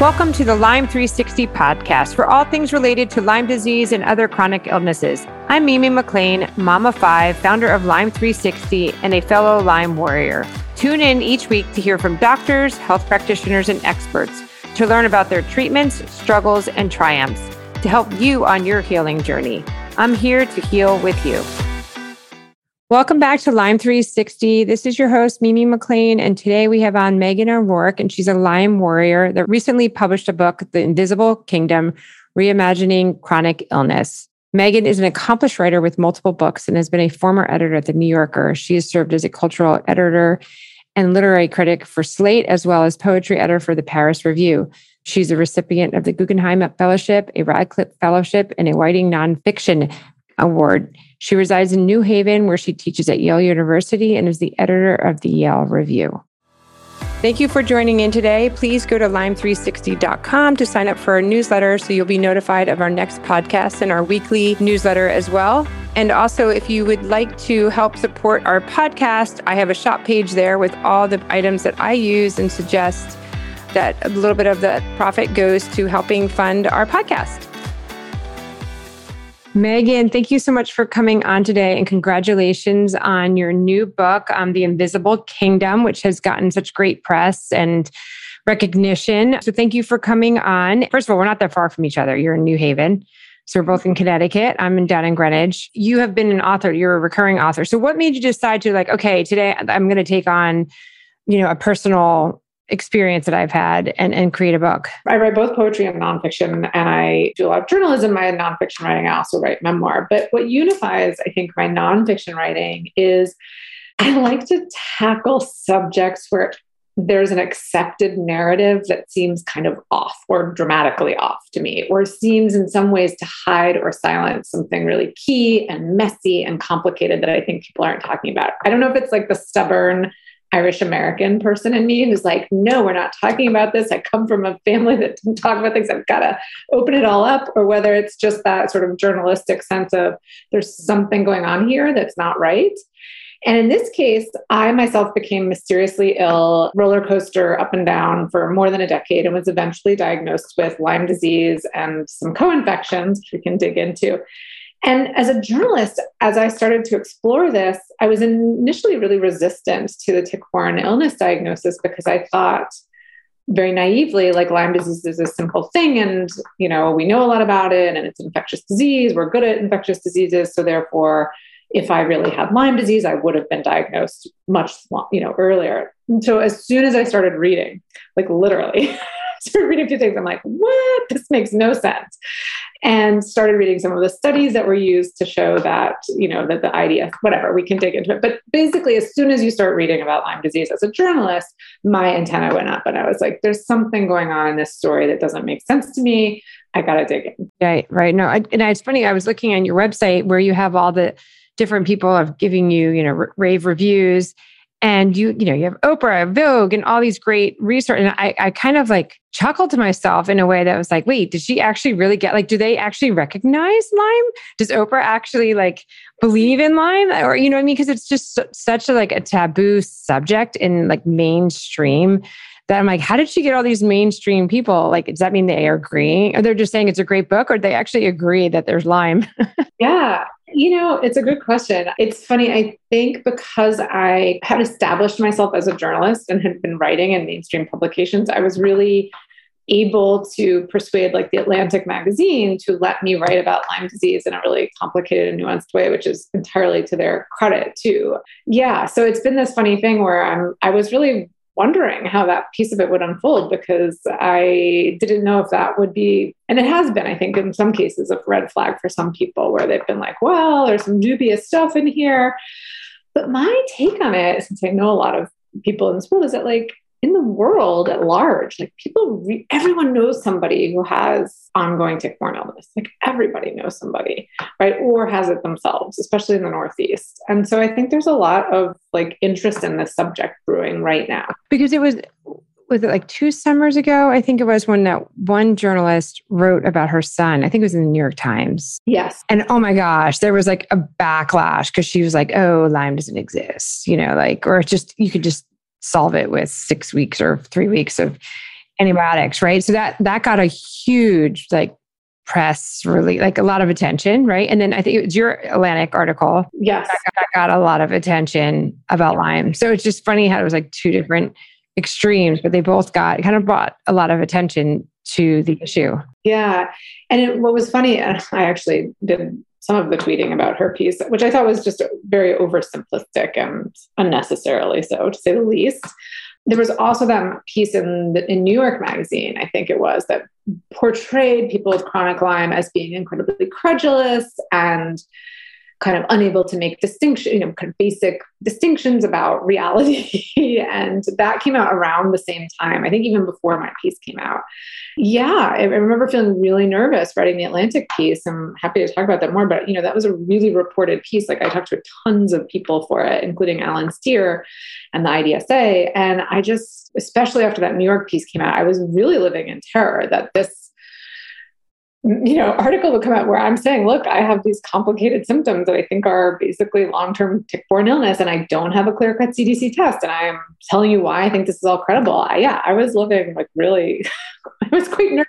Welcome to the Lyme 360 podcast for all things related to Lyme disease and other chronic illnesses. I'm Mimi McLean, Mama Five, founder of Lyme 360 and a fellow Lyme warrior. Tune in each week to hear from doctors, health practitioners, and experts to learn about their treatments, struggles, and triumphs to help you on your healing journey. I'm here to heal with you. Welcome back to Lyme 360. This is your host, Mimi McLean, and today we have on Meghan O'Rourke, and she's a Lyme warrior that recently published a book, The Invisible Kingdom Reimagining Chronic Illness. Meghan is an accomplished writer with multiple books and has been a former editor at The New Yorker. She has served as a cultural editor and literary critic for Slate, as well as poetry editor for the Paris Review. She's a recipient of the Guggenheim Fellowship, a Radcliffe Fellowship, and a Whiting Nonfiction Award. She resides in New Haven, where she teaches at Yale University and is the editor of the Yale Review. Thank you for joining in today. Please go to lyme360.com to sign up for our newsletter so you'll be notified of our next podcast and our weekly newsletter as well. And also, if you would like to help support our podcast, I have a shop page there with all the items that I use and suggest that a little bit of the profit goes to helping fund our podcast. Meghan, thank you so much for coming on today and congratulations on your new book, um, The Invisible Kingdom, which has gotten such great press and recognition. So thank you for coming on. First of all, we're not that far from each other. You're in New Haven. So we're both in Connecticut. I'm in down in Greenwich. You have been an author, you're a recurring author. So what made you decide to like, okay, today I'm going to take on, you know, a personal experience that I've had and, and create a book? I write both poetry and nonfiction, and I do a lot of journalism. My nonfiction writing, I also write memoir. But what unifies, I think, my nonfiction writing is I like to tackle subjects where there's an accepted narrative that seems kind of off or dramatically off to me, or seems in some ways to hide or silence something really key and messy and complicated that I think people aren't talking about. I don't know if it's like the stubborn Irish American person in me who's like, no, we're not talking about this. I come from a family that didn't talk about things. I've got to open it all up. Or whether it's just that sort of journalistic sense of there's something going on here that's not right. And in this case, I myself became mysteriously ill, roller coaster up and down for more than a decade, and was eventually diagnosed with Lyme disease and some co infections, which we can dig into. And as a journalist, as I started to explore this, I was initially really resistant to the tick-borne illness diagnosis because I thought very naively, like Lyme disease is a simple thing, and you know we know a lot about it, and it's an infectious disease. We're good at infectious diseases, so therefore, if I really had Lyme disease, I would have been diagnosed much you know earlier. And so as soon as I started reading, like literally. started reading a few things. I'm like, what? This makes no sense and started reading some of the studies that were used to show that you know that the IDS whatever we can dig into it. But basically as soon as you start reading about Lyme disease as a journalist my antenna went up and I was like there's something going on in this story that doesn't make sense to me. I got to dig in. Right right. No I, and it's funny I was looking on your website where you have all the different people of giving you you know rave reviews and you you know you have oprah vogue and all these great research and I, I kind of like chuckled to myself in a way that was like wait did she actually really get like do they actually recognize lyme? Does oprah actually like believe in lyme? Or you know what i mean? Because it's just such a like a taboo subject in like mainstream that i'm like how did she get all these mainstream people? Like does that mean they are agreeing or they're just saying it's a great book? Or they actually agree that there's lyme? Yeah you know, it's a good question. It's funny. I think because I had established myself as a journalist and had been writing in mainstream publications, I was really able to persuade like the Atlantic magazine to let me write about Lyme disease in a really complicated and nuanced way, which is entirely to their credit too. Yeah. So it's been this funny thing where I'm I was really wondering how that piece of it would unfold because I didn't know if that would be, and it has been, I think, in some cases, a red flag for some people where they've been like, well, there's some dubious stuff in here. But my take on it, since I know a lot of people in world, is that like in the world at large, like people, re- everyone knows somebody who has ongoing tick-borne illness. Like everybody knows somebody, right? Or has it themselves, especially in the Northeast. And so I think there's a lot of like interest in this subject brewing right now. Because it was was it like two summers ago? I think it was when that one journalist wrote about her son. I think it was in the New York Times. Yes. And oh my gosh, there was like a backlash because she was like, oh, Lyme doesn't exist, you know, like, or just, you could just solve it with six weeks or three weeks of antibiotics, right? So that that got a huge like press really like a lot of attention, right? And then I think it was your Atlantic article. Yes. That got, that got a lot of attention about Lyme. So it's just funny how it was like two different extremes, but they both got kind of brought a lot of attention to the issue. Yeah. And it, what was funny, I actually did some of the tweeting about her piece, which I thought was just very oversimplistic and unnecessarily so, to say the least. There was also that piece in, the, in New York Magazine, I think it was, that portrayed people with chronic Lyme as being incredibly credulous and kind of unable to make distinction, you know, kind of basic distinctions about reality. and that came out around the same time. I think even before my piece came out. Yeah, I remember feeling really nervous writing the Atlantic piece. I'm happy to talk about that more, but you know, that was a really reported piece. Like I talked to tons of people for it, including Allen Steere and the IDSA. And I just, especially after that New York piece came out, I was really living in terror that this you know article will come out where i'm saying look i have these complicated symptoms that i think are basically long-term tick-borne illness and i don't have a clear-cut cdc test and i'm telling you why i think this is all credible I, yeah i was living like really i was quite nervous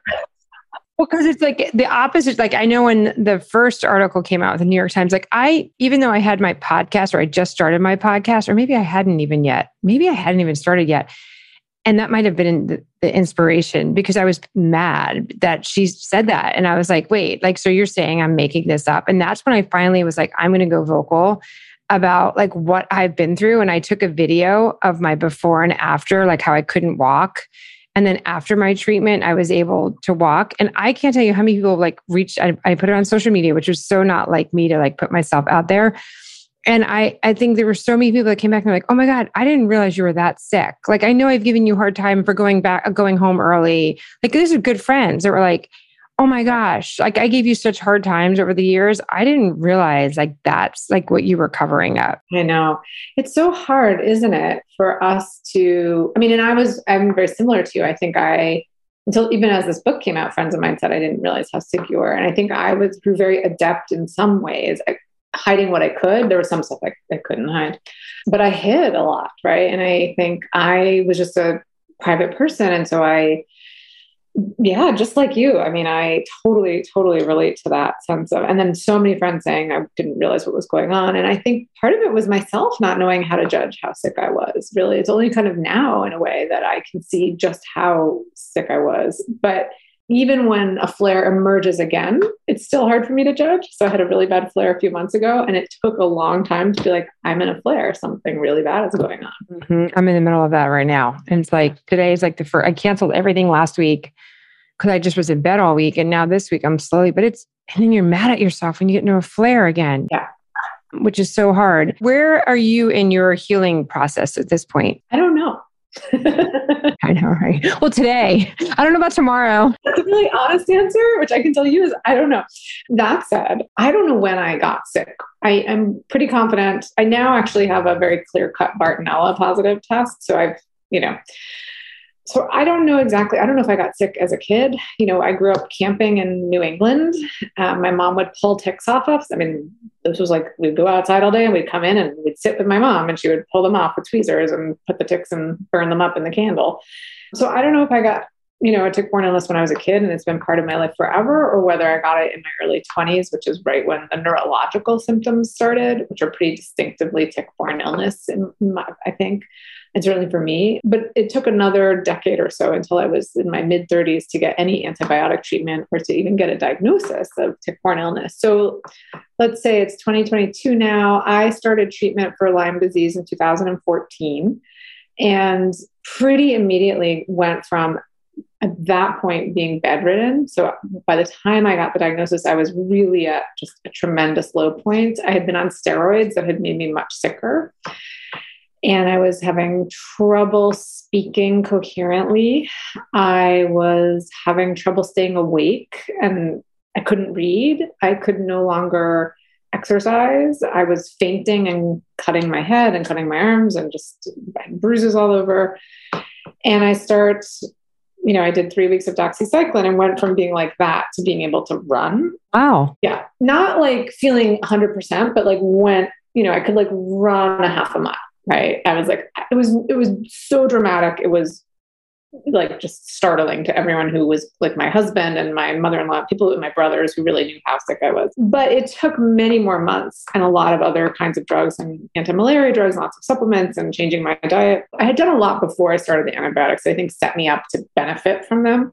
well, because it's like the opposite. Like I know when the first article came out with the New York Times, like I, even though I had my podcast or I just started my podcast, or maybe I hadn't even yet, maybe I hadn't even started yet and that might have been the, the, inspiration because I was mad that she said that. And I was like, wait, like, so you're saying I'm making this up. And that's when I finally was like, I'm going to go vocal about like what I've been through. And I took a video of my before and after, like how I couldn't walk. And then after my treatment, I was able to walk. And I can't tell you how many people like reached, I, I put it on social media, which was so not like me to like put myself out there and I, I think there were so many people that came back and were like, oh my God, I didn't realize you were that sick. Like, I know I've given you a hard time for going back, going home early. Like, these are good friends that were like, oh my gosh, like I gave you such hard times over the years. I didn't realize like that's like what you were covering up. I know. It's so hard, isn't it, for us to, I mean, and I was, I'm very similar to you. I think I, until even as this book came out, friends of mine said I didn't realize how sick you were. And I think I was grew very adept in some ways hiding what I could. There was some stuff I, I couldn't hide, but I hid a lot, right? And I think I was just a private person. And so I, yeah, just like you. I mean, I totally, totally relate to that sense of, and then so many friends saying I didn't realize what was going on. And I think part of it was myself not knowing how to judge how sick I was. Really, it's only kind of now in a way that I can see just how sick I was. But even when a flare emerges again, it's still hard for me to judge. So I had a really bad flare a few months ago, and it took a long time to be like, I'm in a flare. Something really bad is going on. Mm-hmm. I'm in the middle of that right now. And it's like today is like the first, I canceled everything last week because I just was in bed all week. And now this week I'm slowly, but it's, and then you're mad at yourself when you get into a flare again. Yeah. Which is so hard. Where are you in your healing process at this point? I don't know. I know, right? Well, today, I don't know about tomorrow. That's a really honest answer, which I can tell you is I don't know. That said, I don't know when I got sick. I am pretty confident. I now actually have a very clear cut Bartonella positive test. So I've, you know, so I don't know exactly. I don't know if I got sick as a kid. You know, I grew up camping in New England. Um, my mom would pull ticks off us. I mean, this was like we'd go outside all day and we'd come in and we'd sit with my mom and she would pull them off with tweezers and put the ticks and burn them up in the candle. So I don't know if I got you know a tick-borne illness when I was a kid and it's been part of my life forever, or whether I got it in my early 20s, which is right when the neurological symptoms started, which are pretty distinctively tick-borne illness, my, I think and certainly for me. But it took another decade or so until I was in my mid 30s to get any antibiotic treatment or to even get a diagnosis of tick-borne illness. So let's say it's 2022 now. I started treatment for Lyme disease in 2014 and pretty immediately went from at that point being bedridden. So by the time I got the diagnosis, I was really at just a tremendous low point. I had been on steroids that had made me much sicker and I was having trouble speaking coherently. I was having trouble staying awake and I couldn't read. I could no longer exercise. I was fainting and cutting my head and cutting my arms and just bruises all over. And I start, you know, I did three weeks of doxycycline and went from being like that to being able to run. Wow. Yeah. Not like feeling 100%, but like went, you know, I could like run a half a mile right. I was like it was it was so dramatic. It was like just startling to everyone who was like my husband and my mother-in-law people my brothers who really knew how sick i was. But it took many more months and a lot of other kinds of drugs and anti-malaria drugs lots of supplements and changing my diet. I had done a lot before i started the antibiotics. I think set me up to benefit from them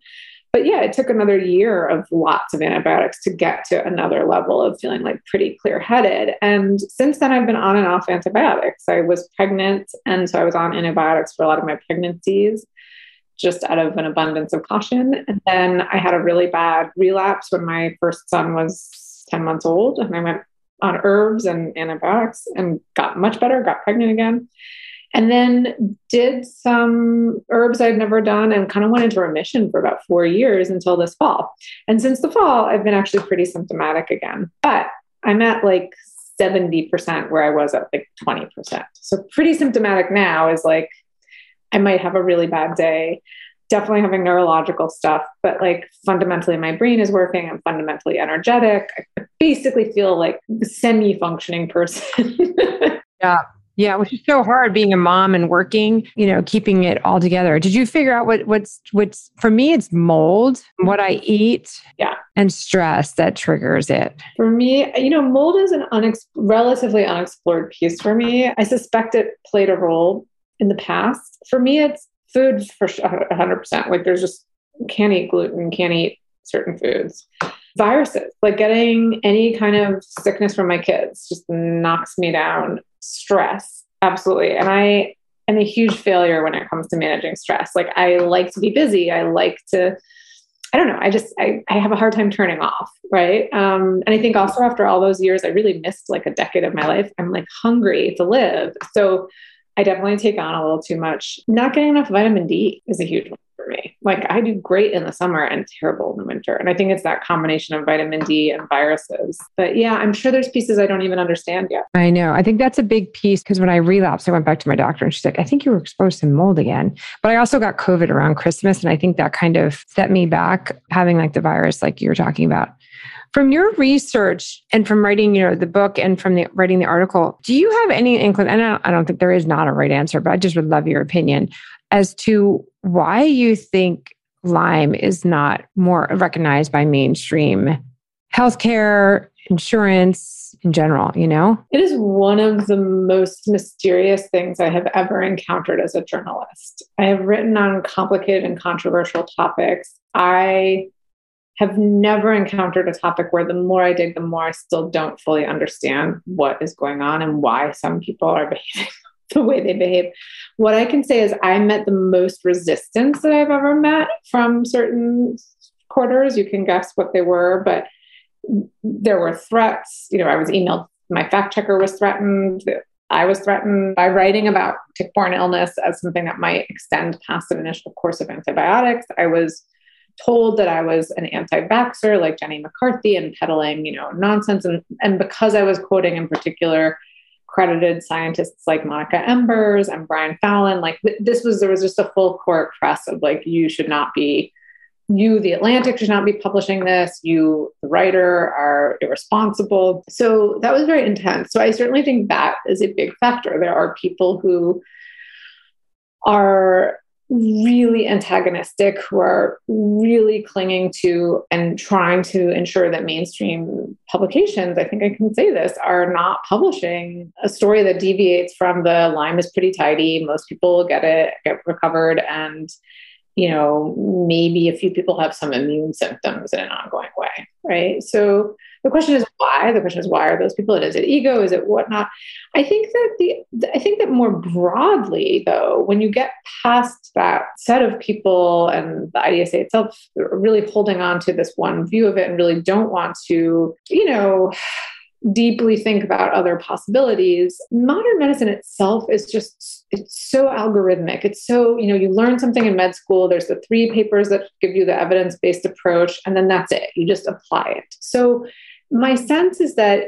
but yeah, it took another year of lots of antibiotics to get to another level of feeling like pretty clear headed. And since then, I've been on and off antibiotics. I was pregnant, and so I was on antibiotics for a lot of my pregnancies just out of an abundance of caution. And then I had a really bad relapse when my first son was 10 months old, and I went on herbs and antibiotics and got much better, got pregnant again and then did some herbs I'd never done and kind of went into remission for about four years until this fall. And since the fall, I've been actually pretty symptomatic again, but I'm at like 70% where I was at like 20%. So pretty symptomatic now is like I might have a really bad day. Definitely having neurological stuff, but like fundamentally, my brain is working. I'm fundamentally energetic. I basically feel like a semi functioning person. yeah. Yeah, which is so hard being a mom and working, you know, keeping it all together. Did you figure out what what's what's for me it's mold, what I eat, yeah, and stress that triggers it. For me, you know, mold is an unex- relatively unexplored piece for me. I suspect it played a role in the past. For me, it's food for 100%. Like there's just can't eat gluten, can't eat certain foods. Viruses, like getting any kind of sickness from my kids just knocks me down stress. Absolutely. And I am a huge failure when it comes to managing stress. Like I like to be busy. I like to, I don't know. I just, I, I have a hard time turning off. Right. Um, and I think also after all those years, I really missed like a decade of my life. I'm like hungry to live. So I definitely take on a little too much. Not getting enough vitamin D is a huge one for me. Like I do great in the summer and terrible in the winter. And I think it's that combination of vitamin D and viruses. But yeah, I'm sure there's pieces I don't even understand yet. I know. I think that's a big piece because when I relapsed, I went back to my doctor and she's like, I think you were exposed to mold again. But I also got COVID around Christmas. And I think that kind of set me back having like the virus, like you were talking about. From your research and from writing, you know, the book and from the writing the article, do you have any inkling? And I don't, I don't think there is not a right answer, but I just would love your opinion as to why you think Lyme is not more recognized by mainstream healthcare, insurance in general, you know? It is one of the most mysterious things I have ever encountered as a journalist. I have written on complicated and controversial topics. I have never encountered a topic where the more I dig, the more I still don't fully understand what is going on and why some people are behaving the way they behave. What I can say is I met the most resistance that I've ever met from certain quarters. You can guess what they were, but there were threats. You know, I was emailed, my fact checker was threatened. I was threatened by writing about tick borne illness as something that might extend past an initial course of antibiotics. I was told that I was an anti-vaxxer like Jenny McCarthy and peddling, you know, nonsense. And, and because I was quoting in particular credited scientists like Monica Embers and Brian Fallon. Like this was there was just a full court press of like you should not be you the Atlantic should not be publishing this. You the writer are irresponsible. So that was very intense. So I certainly think that is a big factor. There are people who are really antagonistic who are really clinging to and trying to ensure that mainstream publications, I think I can say this, are not publishing a story that deviates from the line is pretty tidy. Most people get it, get recovered, and you know, maybe a few people have some immune symptoms in an ongoing way, right? So the question is why. The question is why are those people? Is it ego? Is it whatnot? I think that the I think that more broadly, though, when you get past that set of people and the IDSA itself really holding on to this one view of it and really don't want to, you know, deeply think about other possibilities modern medicine itself is just it's so algorithmic it's so you know you learn something in med school there's the three papers that give you the evidence based approach and then that's it you just apply it so my sense is that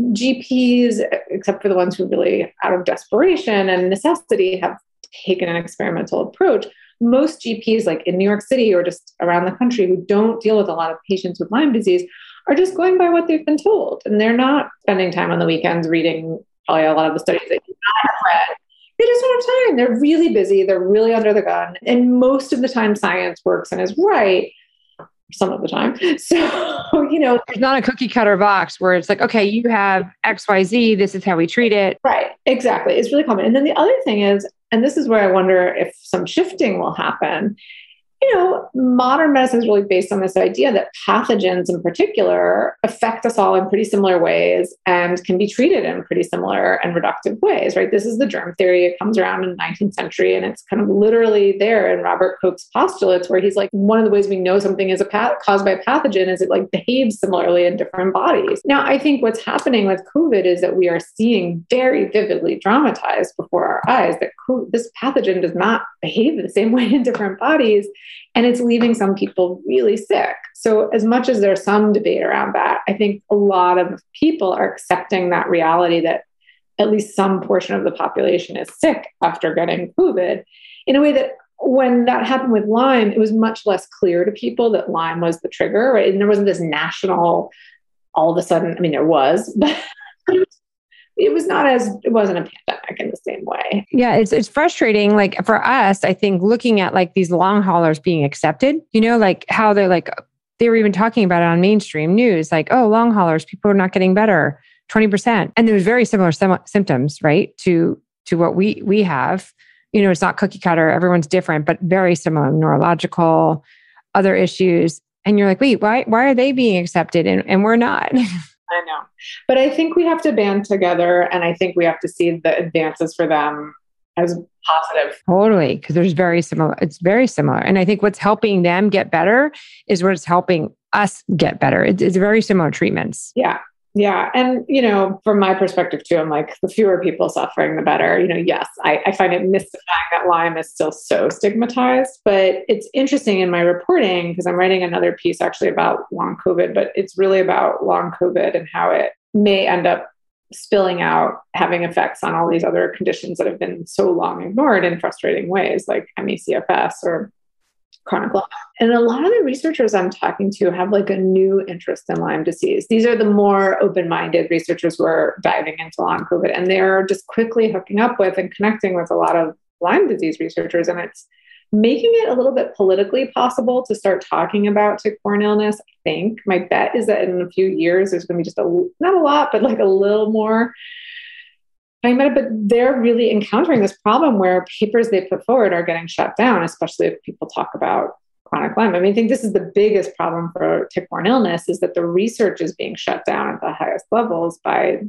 gps except for the ones who really out of desperation and necessity have taken an experimental approach most gps like in new york city or just around the country who don't deal with a lot of patients with lyme disease are just going by what they've been told. And they're not spending time on the weekends reading probably a lot of the studies that you have read, they just don't have time. They're really busy. They're really under the gun. And most of the time, science works and is right some of the time. So, you know, there's not a cookie cutter box where it's like, okay, you have XYZ, this is how we treat it. Right, exactly. It's really common. And then the other thing is, and this is where I wonder if some shifting will happen, you know, modern medicine is really based on this idea that pathogens in particular affect us all in pretty similar ways and can be treated in pretty similar and reductive ways, right? This is the germ theory. It comes around in the 19th century and it's kind of literally there in Robert Koch's postulates, where he's like, one of the ways we know something is a path- caused by a pathogen is it like behaves similarly in different bodies. Now, I think what's happening with COVID is that we are seeing very vividly dramatized before our eyes that this pathogen does not behave the same way in different bodies and it's leaving some people really sick. So, as much as there's some debate around that, I think a lot of people are accepting that reality that at least some portion of the population is sick after getting COVID in a way that when that happened with Lyme, it was much less clear to people that Lyme was the trigger, right? And there wasn't this national, all of a sudden, I mean, there was, but it was not as it wasn't a pandemic in the same way. Yeah, it's it's frustrating. Like for us, I think looking at like these long haulers being accepted, you know, like how they're like they were even talking about it on mainstream news, like, oh, long haulers, people are not getting better, 20%. And there was very similar sim- symptoms, right? To to what we we have. You know, it's not cookie cutter, everyone's different, but very similar neurological, other issues. And you're like, wait, why why are they being accepted and, and we're not? I know. But I think we have to band together and I think we have to see the advances for them as positive. Totally. Because there's very similar, it's very similar. And I think what's helping them get better is what's helping us get better. It's, it's very similar treatments. Yeah. Yeah. And, you know, from my perspective too, I'm like, the fewer people suffering, the better. You know, yes, I, I find it mystifying that Lyme is still so stigmatized, but it's interesting in my reporting because I'm writing another piece actually about long COVID, but it's really about long COVID and how it may end up spilling out, having effects on all these other conditions that have been so long ignored in frustrating ways, like ME/CFS or chronic. And a lot of the researchers I'm talking to have like a new interest in Lyme disease. These are the more open minded researchers who are diving into long COVID, and they're just quickly hooking up with and connecting with a lot of Lyme disease researchers. And it's making it a little bit politically possible to start talking about tick-borne illness. I think my bet is that in a few years, there's going to be just a not a lot, but like a little more about it, but they're really encountering this problem where papers they put forward are getting shut down, especially if people talk about chronic Lyme. I mean, I think this is the biggest problem for tick-borne illness is that the research is being shut down at the highest levels by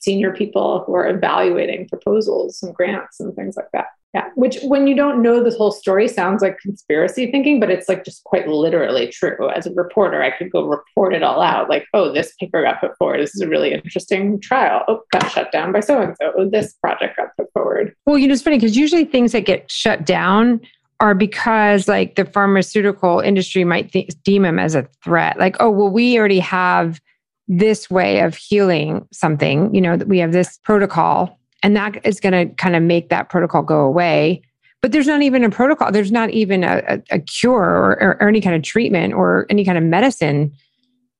senior people who are evaluating proposals and grants and things like that. Yeah, which when you don't know this whole story sounds like conspiracy thinking, but it's like just quite literally true. As a reporter, I could go report it all out like, oh, this paper got put forward. This is a really interesting trial. Oh, got shut down by so and so. This project got put forward. Well, you know, it's funny because usually things that get shut down are because like the pharmaceutical industry might th- deem them as a threat. Like, oh, well, we already have this way of healing something, you know, that we have this protocol and that is going to kind of make that protocol go away. But there's not even a protocol there's not even a, a, cure or, or, or, any kind of treatment or any kind of medicine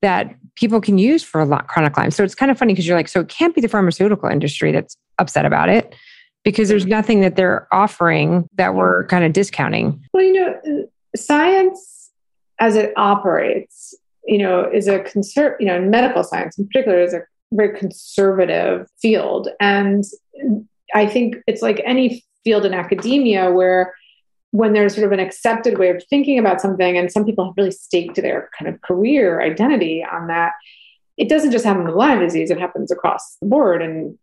that people can use for a lot chronic lyme. So it's kind of funny because you're like so it can't be the pharmaceutical industry that's upset about it because there's nothing that they're offering that we're kind of discounting. Well you know science as it operates you know is a concern you know in medical science in particular is a very conservative field. And I think it's like any field in academia where when there's sort of an accepted way of thinking about something and some people have really staked their kind of career identity on that it doesn't just happen with lyme disease. It happens across the board. And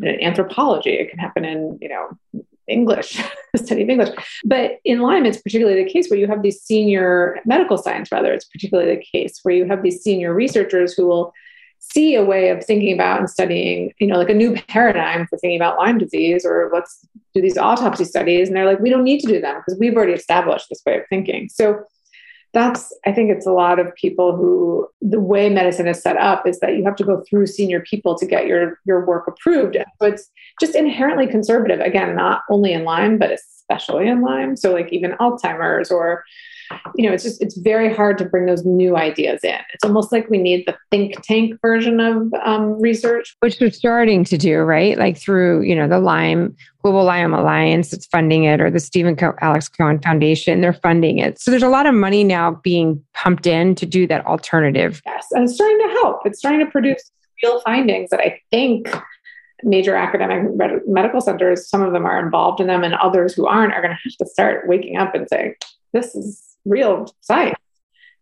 in anthropology it can happen in you know english study of english. But in lyme it's particularly the case where you have these senior medical science rather it's particularly the case where you have these senior researchers who will see a way of thinking about and studying, you know, like a new paradigm for thinking about Lyme disease, or let's do these autopsy studies. And they're like, we don't need to do them because we've already established this way of thinking. So that's, I think it's a lot of people who the way medicine is set up is that you have to go through senior people to get your your work approved. So it's just inherently conservative. Again, not only in Lyme, but especially in Lyme. So like even Alzheimer's or you know, it's just, it's very hard to bring those new ideas in. It's almost like we need the think tank version of um, research. Which we're starting to do, right? Like through, you know, the Lyme, Global Lyme Alliance that's funding it, or the Steven Co- Alex Cohen Foundation, they're funding it. So there's a lot of money now being pumped in to do that alternative. Yes. And it's starting to help. It's starting to produce real findings that I think major academic medical centers, some of them are involved in them, and others who aren't are going to have to start waking up and saying, this is real science.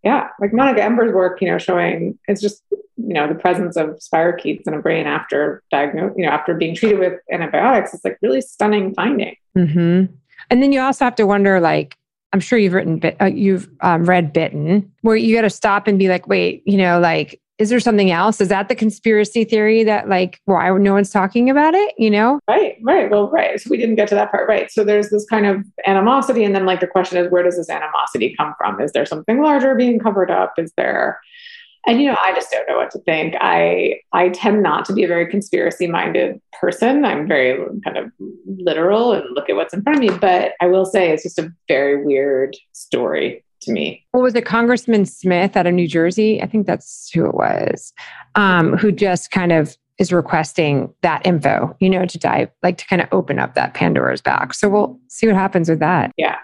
Yeah, like Monica Embers' work, you know, showing it's just you know the presence of spirochetes in a brain after diagnose, you know, after being treated with antibiotics. It's like really stunning finding. Mm-hmm. And then you also have to wonder, like, I'm sure you've written, uh, you've um, read Bitten, where you got to stop and be like, wait, you know, like is there something else? Is that the conspiracy theory that like why no one's talking about it? You know? Right, right. Well, right. So we didn't get to that part. Right. So there's this kind of animosity. And then like the question is, where does this animosity come from? Is there something larger being covered up? Is there and you know, I just don't know what to think. I I tend not to be a very conspiracy minded person. I'm very kind of literal and look at what's in front of me. But I will say it's just a very weird story to me. What was it, Congressman Smith out of New Jersey? I think that's who it was, um, who just kind of is requesting that info, you know, to dive, like to kind of open up that Pandora's box. So we'll see what happens with that. Yeah.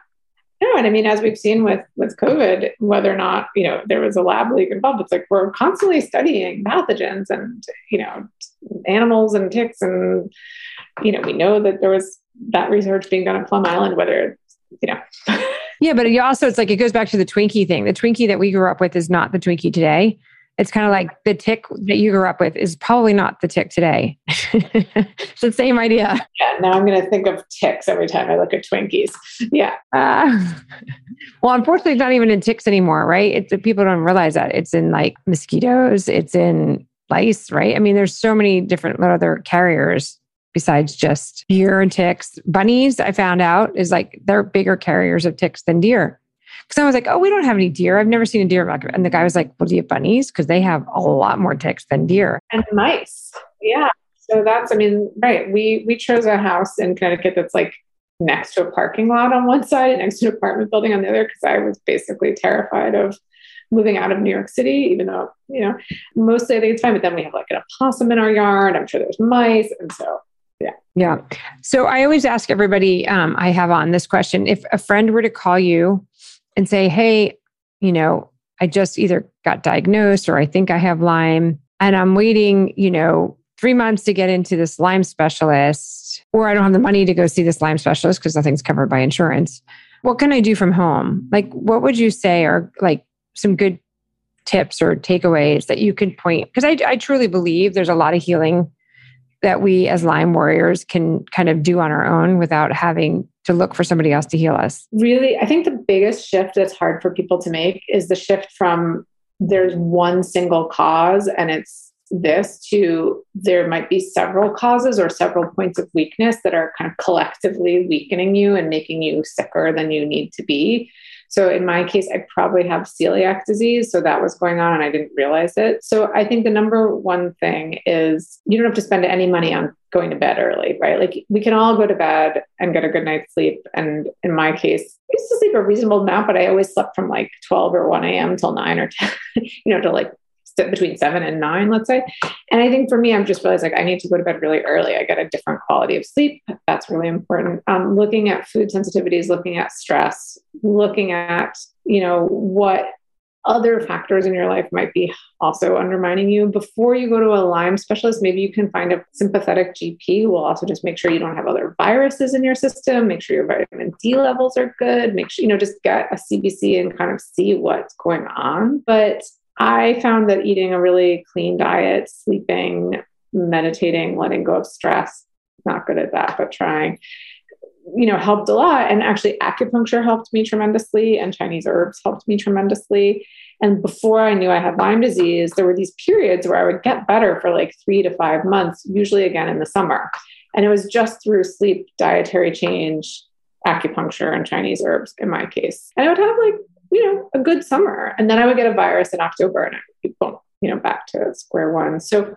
No, and I mean, as we've seen with with COVID, whether or not you know there was a lab leak involved, it's like we're constantly studying pathogens and you know animals and ticks, and you know we know that there was that research being done at Plum Island, whether you know Yeah, but you also it's like it goes back to the Twinkie thing. The Twinkie that we grew up with is not the Twinkie today. It's kind of like the tick that you grew up with is probably not the tick today. it's the same idea. Yeah, now I'm going to think of ticks every time I look at Twinkies. Yeah. Uh, well, unfortunately, it's not even in ticks anymore, right? It's people don't realize that it's in like mosquitoes, it's in lice, right? I mean, there's so many different other carriers besides just deer and ticks. Bunnies, I found out, is like they're bigger carriers of ticks than deer. Because I was like, oh, we don't have any deer. I've never seen a deer. And the guy was like, well, do you have bunnies? Because they have a lot more ticks than deer. And mice. Yeah. So that's, I mean, right. We we chose a house in Connecticut that's like next to a parking lot on one side and next to an apartment building on the other because I was basically terrified of moving out of New York City, even though, you know, mostly I think it's fine. But then we have like an opossum in our yard. I'm sure there's mice. And so yeah. Yeah. So I always ask everybody um, I have on this question if a friend were to call you and say, hey, you know, I just either got diagnosed or I think I have Lyme and I'm waiting, you know, three months to get into this Lyme specialist, or I don't have the money to go see this Lyme specialist because nothing's covered by insurance. What can I do from home? Like, what would you say are like some good tips or takeaways that you can point? Because I, I truly believe there's a lot of healing that we as Lyme warriors can kind of do on our own without having to look for somebody else to heal us? Really, I think the biggest shift that's hard for people to make is the shift from there's one single cause and it's this to there might be several causes or several points of weakness that are kind of collectively weakening you and making you sicker than you need to be. So in my case, I probably have celiac disease. So that was going on and I didn't realize it. So I think the number one thing is you don't have to spend any money on going to bed early, right? Like we can all go to bed and get a good night's sleep. And in my case, I used to sleep a reasonable amount, but I always slept from like 12 or 1 a.m. till 9 or 10, you know, to like between seven and nine, let's say. And I think for me, I'm just realized like I need to go to bed really early. I get a different quality of sleep. That's really important. Um, looking at food sensitivities, looking at stress, looking at, you know, what other factors in your life might be also undermining you. Before you go to a Lyme specialist, maybe you can find a sympathetic GP who will also just make sure you don't have other viruses in your system, make sure your vitamin D levels are good, make sure, you know, just get a CBC and kind of see what's going on. But I found that eating a really clean diet, sleeping, meditating, letting go of stress, not good at that, but trying, you know, helped a lot. And actually, acupuncture helped me tremendously, and Chinese herbs helped me tremendously. And before I knew I had Lyme disease, there were these periods where I would get better for like three to five months, usually again in the summer. And it was just through sleep, dietary change, acupuncture, and Chinese herbs in my case. And I would have like you know, a good summer. And then I would get a virus in October and I would be, boom, you know, back to square one. So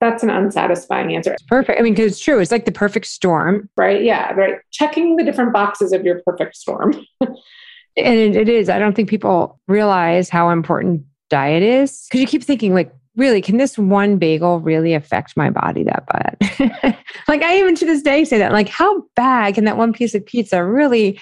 that's an unsatisfying answer. It's perfect. I mean, because it's true. It's like the perfect storm. Right. Yeah. Right. Checking the different boxes of your perfect storm. And it, it is. I don't think people realize how important diet is because you keep thinking, like, really, can this one bagel really affect my body that bad? like, I even to this day say that, like, how bad can that one piece of pizza really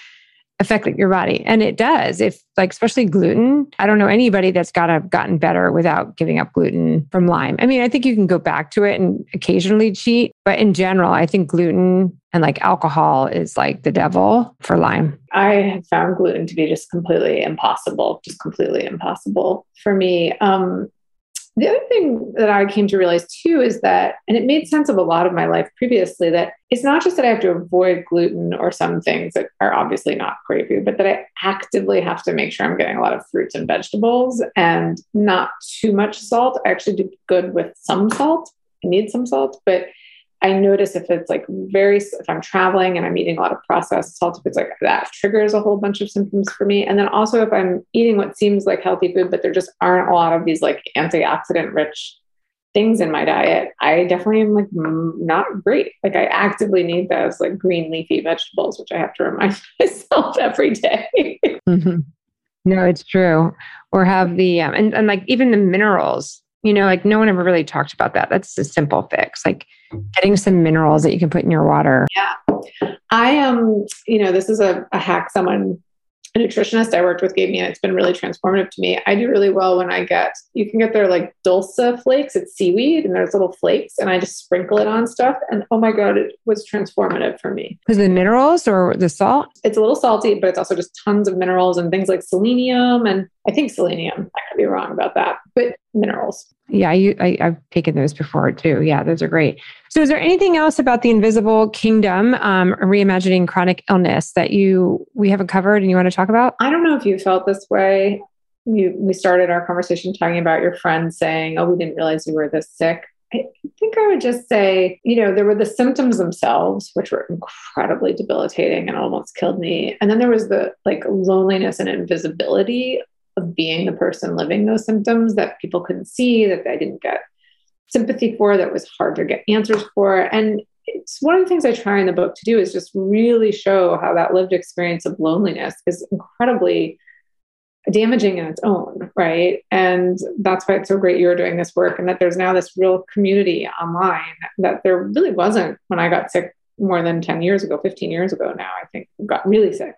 affect your body. And it does. If like especially gluten i don't know anybody that's got have gotten better without giving up gluten from lyme. I mean i think you can go back to it and occasionally cheat but in general i think gluten and like alcohol is like the devil for lyme. I have found gluten to be just completely impossible just completely impossible for me. Um the other thing that I came to realize too is that, and it made sense of a lot of my life previously, that it's not just that I have to avoid gluten or some things that are obviously not great for you, but that I actively have to make sure I'm getting a lot of fruits and vegetables and not too much salt. I actually do good with some salt. I need some salt, but I notice if it's like very, if I'm traveling and I'm eating a lot of processed salt, if it's like that triggers a whole bunch of symptoms for me. And then also if I'm eating what seems like healthy food, but there just aren't a lot of these like antioxidant rich things in my diet, I definitely am like not great. Like I actively need those like green leafy vegetables, which I have to remind myself every day. mm-hmm. No, it's true. Or have the, um, and, and like even the minerals you know, like no one ever really talked about that. That's a simple fix, like getting some minerals that you can put in your water. Yeah. I am, um, you know, this is a, a hack someone a nutritionist I worked with gave me, and it's been really transformative to me. I do really well when I get, you can get their like dulse flakes. It's seaweed and there's little flakes, and I just sprinkle it on stuff. And oh my God, it was transformative for me. Because the minerals or the salt? It's a little salty, but it's also just tons of minerals and things like selenium. And I think selenium, I could be wrong about that, but minerals. Yeah, I, I, I've taken those before too. Yeah, those are great. So, is there anything else about the invisible kingdom, um, reimagining chronic illness that you we haven't covered and you want to talk about? I don't know if you felt this way. You, we started our conversation talking about your friend saying, "Oh, we didn't realize you were this sick." I think I would just say, you know, there were the symptoms themselves, which were incredibly debilitating and almost killed me. And then there was the like loneliness and invisibility of being the person living those symptoms that people couldn't see, that I didn't get sympathy for, that was hard to get answers for. And it's one of the things I try in the book to do is just really show how that lived experience of loneliness is incredibly damaging in its own, right? And that's why it's so great you're doing this work and that there's now this real community online that there really wasn't when I got sick more than 10 years ago, 15 years ago now, I think, got really sick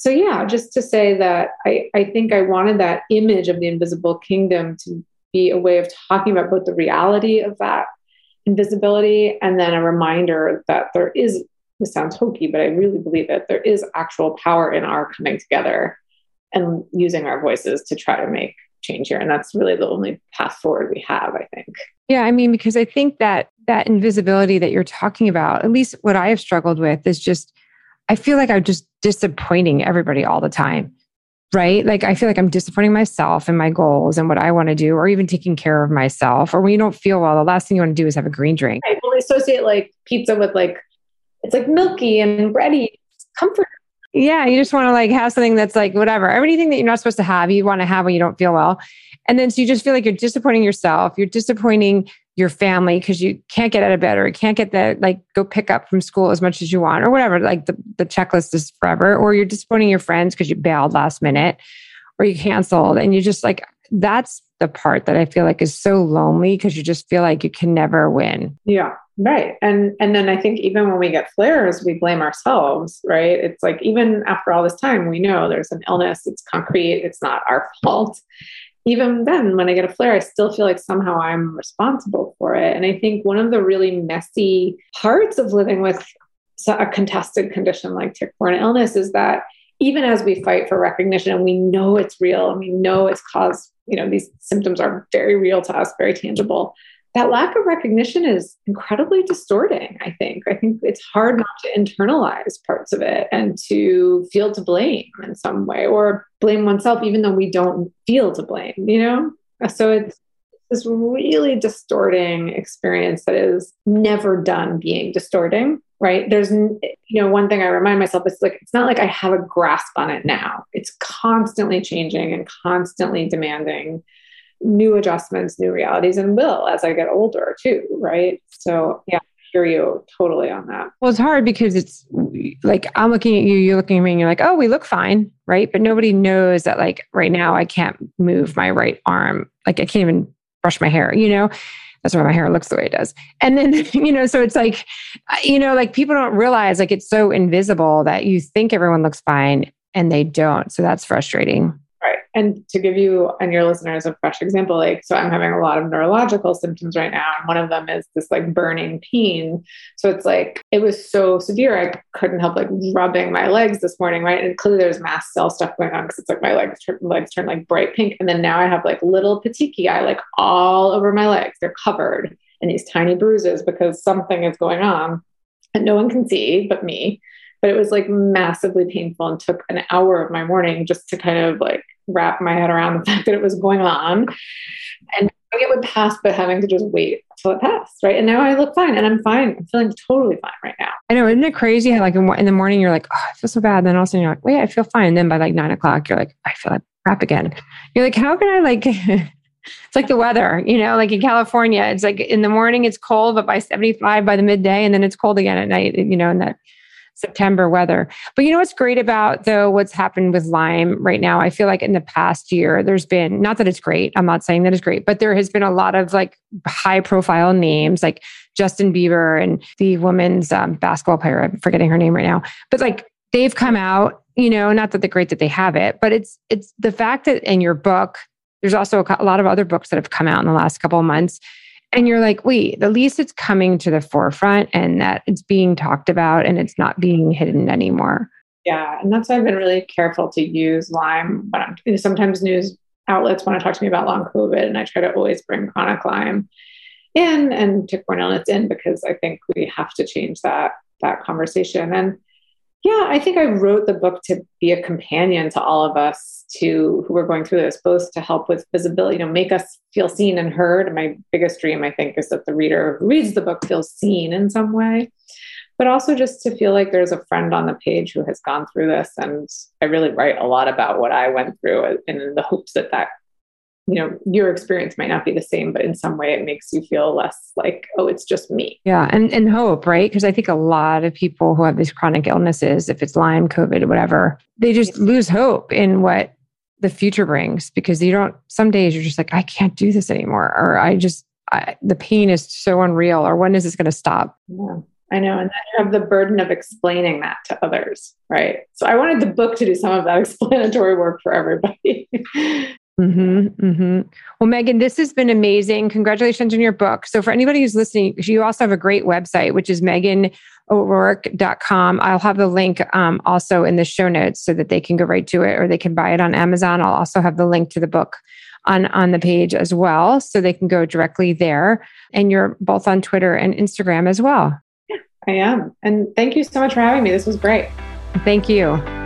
so yeah, just to say that I, I think I wanted that image of the invisible kingdom to be a way of talking about both the reality of that invisibility and then a reminder that there is this sounds hokey, but I really believe it. There is actual power in our coming together and using our voices to try to make change here. And that's really the only path forward we have, I think. Yeah, I mean, because I think that that invisibility that you're talking about, at least what I have struggled with, is just I feel like I'm just disappointing everybody all the time. Right. Like I feel like I'm disappointing myself and my goals and what I want to do, or even taking care of myself. Or when you don't feel well, the last thing you want to do is have a green drink. I will associate like pizza with like, it's like milky and bready, it's comfort. Yeah. You just want to like have something that's like whatever. Everything that you're not supposed to have, you want to have when you don't feel well. And then so you just feel like you're disappointing yourself. You're disappointing your family because you can't get out of bed or you can't get the like go pick up from school as much as you want or whatever like the, the checklist is forever. Or you're disappointing your friends because you bailed last minute or you canceled. And you just like that's the part that i feel like is so lonely because you just feel like you can never win. Yeah right. And and then i think even when we get flares we blame ourselves right? It's like even after all this time we know there's an illness. It's concrete. It's not our fault even then, when I get a flare, I still feel like somehow I'm responsible for it. And I think one of the really messy parts of living with a contested condition like tick-borne illness is that even as we fight for recognition and we know it's real and we know it's caused, you know, these symptoms are very real to us, very tangible, that lack of recognition is incredibly distorting, I think. I think it's hard not to internalize parts of it and to feel to blame in some way or blame oneself, even though we don't feel to blame, you know? So it's this really distorting experience that is never done being distorting right there's you know one thing i remind myself is like it's not like i have a grasp on it now it's constantly changing and constantly demanding new adjustments, new realities, and will as I get older too, right? So, yeah, I hear you totally on that. Well, it's hard because it's like I'm looking at you, you're looking at me, and you're like, oh, we look fine, right? But nobody knows that, like, right now, I can't move my right arm. Like, I can't even brush my hair, you know? That's why my hair looks the way it does. And then, you know, so it's like, you know, like people don't realize like it's so invisible that you think everyone looks fine and they don't. So that's frustrating. And to give you and your listeners a fresh example, like, so I'm having a lot of neurological symptoms right now. And one of them is this like burning pain. So it's like, it was so severe. I couldn't help like rubbing my legs this morning. Right. And clearly there's mast cell stuff going on because it's like my legs, legs turn like bright pink. And then now I have like little petechiae like all over my legs. They're covered in these tiny bruises because something is going on and no one can see but me but it was like massively painful and took an hour of my morning just to kind of like wrap my head around the fact that it was going on. And it would pass but having to just wait till it passed right? And now i look fine and i'm fine. I'm feeling totally fine right now. I know. Isn't it crazy how like in, the morning you're like oh i feel so bad. And then all of a sudden you're like wait i feel fine. And then by like nine o'clock you're like i feel like crap again. You're like how can i like it's like the weather, you know, like in California, it's like in the morning it's cold, but by 75 by the midday, and then it's cold again at night, you know, and that September weather. But you know what's great about though what's happened with Lyme right now? I feel like in the past year, there's been not that it's great. I'm not saying that it's great, but there has been a lot of like high profile names like Justin Bieber and the women's um, basketball player. I'm forgetting her name right now, but like they've come out. You know, not that the great that they have it, but it's it's the fact that in your book, there's also a, a lot of other books that have come out in the last couple of months and you're like, wait, at least it's coming to the forefront and that it's being talked about and it's not being hidden anymore. Yeah. And that's why I've been really careful to use Lyme when I'm sometimes news outlets want to talk to me about long COVID. And I try to always bring chronic Lyme in and tick-borne illness in because I think we have to change that that conversation. And yeah, I think I wrote the book to be a companion to all of us to who are going through this, both to help with visibility, you know, make us feel seen and heard. My biggest dream, I think, is that the reader who reads the book feels seen in some way, but also just to feel like there's a friend on the page who has gone through this. And I really write a lot about what I went through in the hopes that that you know your experience might not be the same but in some way it makes you feel less like oh it's just me yeah and and hope right because i think a lot of people who have these chronic illnesses if it's lyme covid whatever they just lose hope in what the future brings because you don't some days you're just like i can't do this anymore or i just I, the pain is so unreal or when is this going to stop yeah. I know. And then you have the burden of explaining that to others, right? So I wanted the book to do some of that explanatory work for everybody. Mm-hmm, mm-hmm. Well, Meghan, this has been amazing. Congratulations on your book. So, for anybody who's listening, you also have a great website, which is meghanorourke.com. I'll have the link um, also in the show notes so that they can go right to it or they can buy it on Amazon. I'll also have the link to the book on, on the page as well. So they can go directly there. And you're both on Twitter and Instagram as well. Yeah, I am. And thank you so much for having me. This was great. Thank you.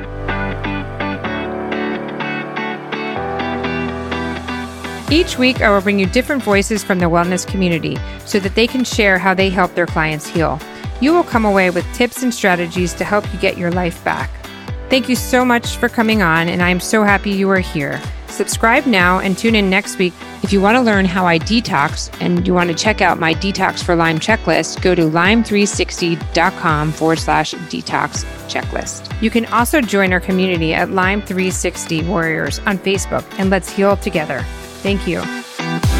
Each week, I will bring you different voices from the wellness community so that they can share how they help their clients heal. You will come away with tips and strategies to help you get your life back. Thank you so much for coming on, and I am so happy you are here. Subscribe now and tune in next week. If you want to learn how I detox and you want to check out my Detox for Lyme checklist, go to lyme360.com forward slash detox checklist. You can also join our community at Lyme360 Warriors on Facebook and let's heal together. Thank you.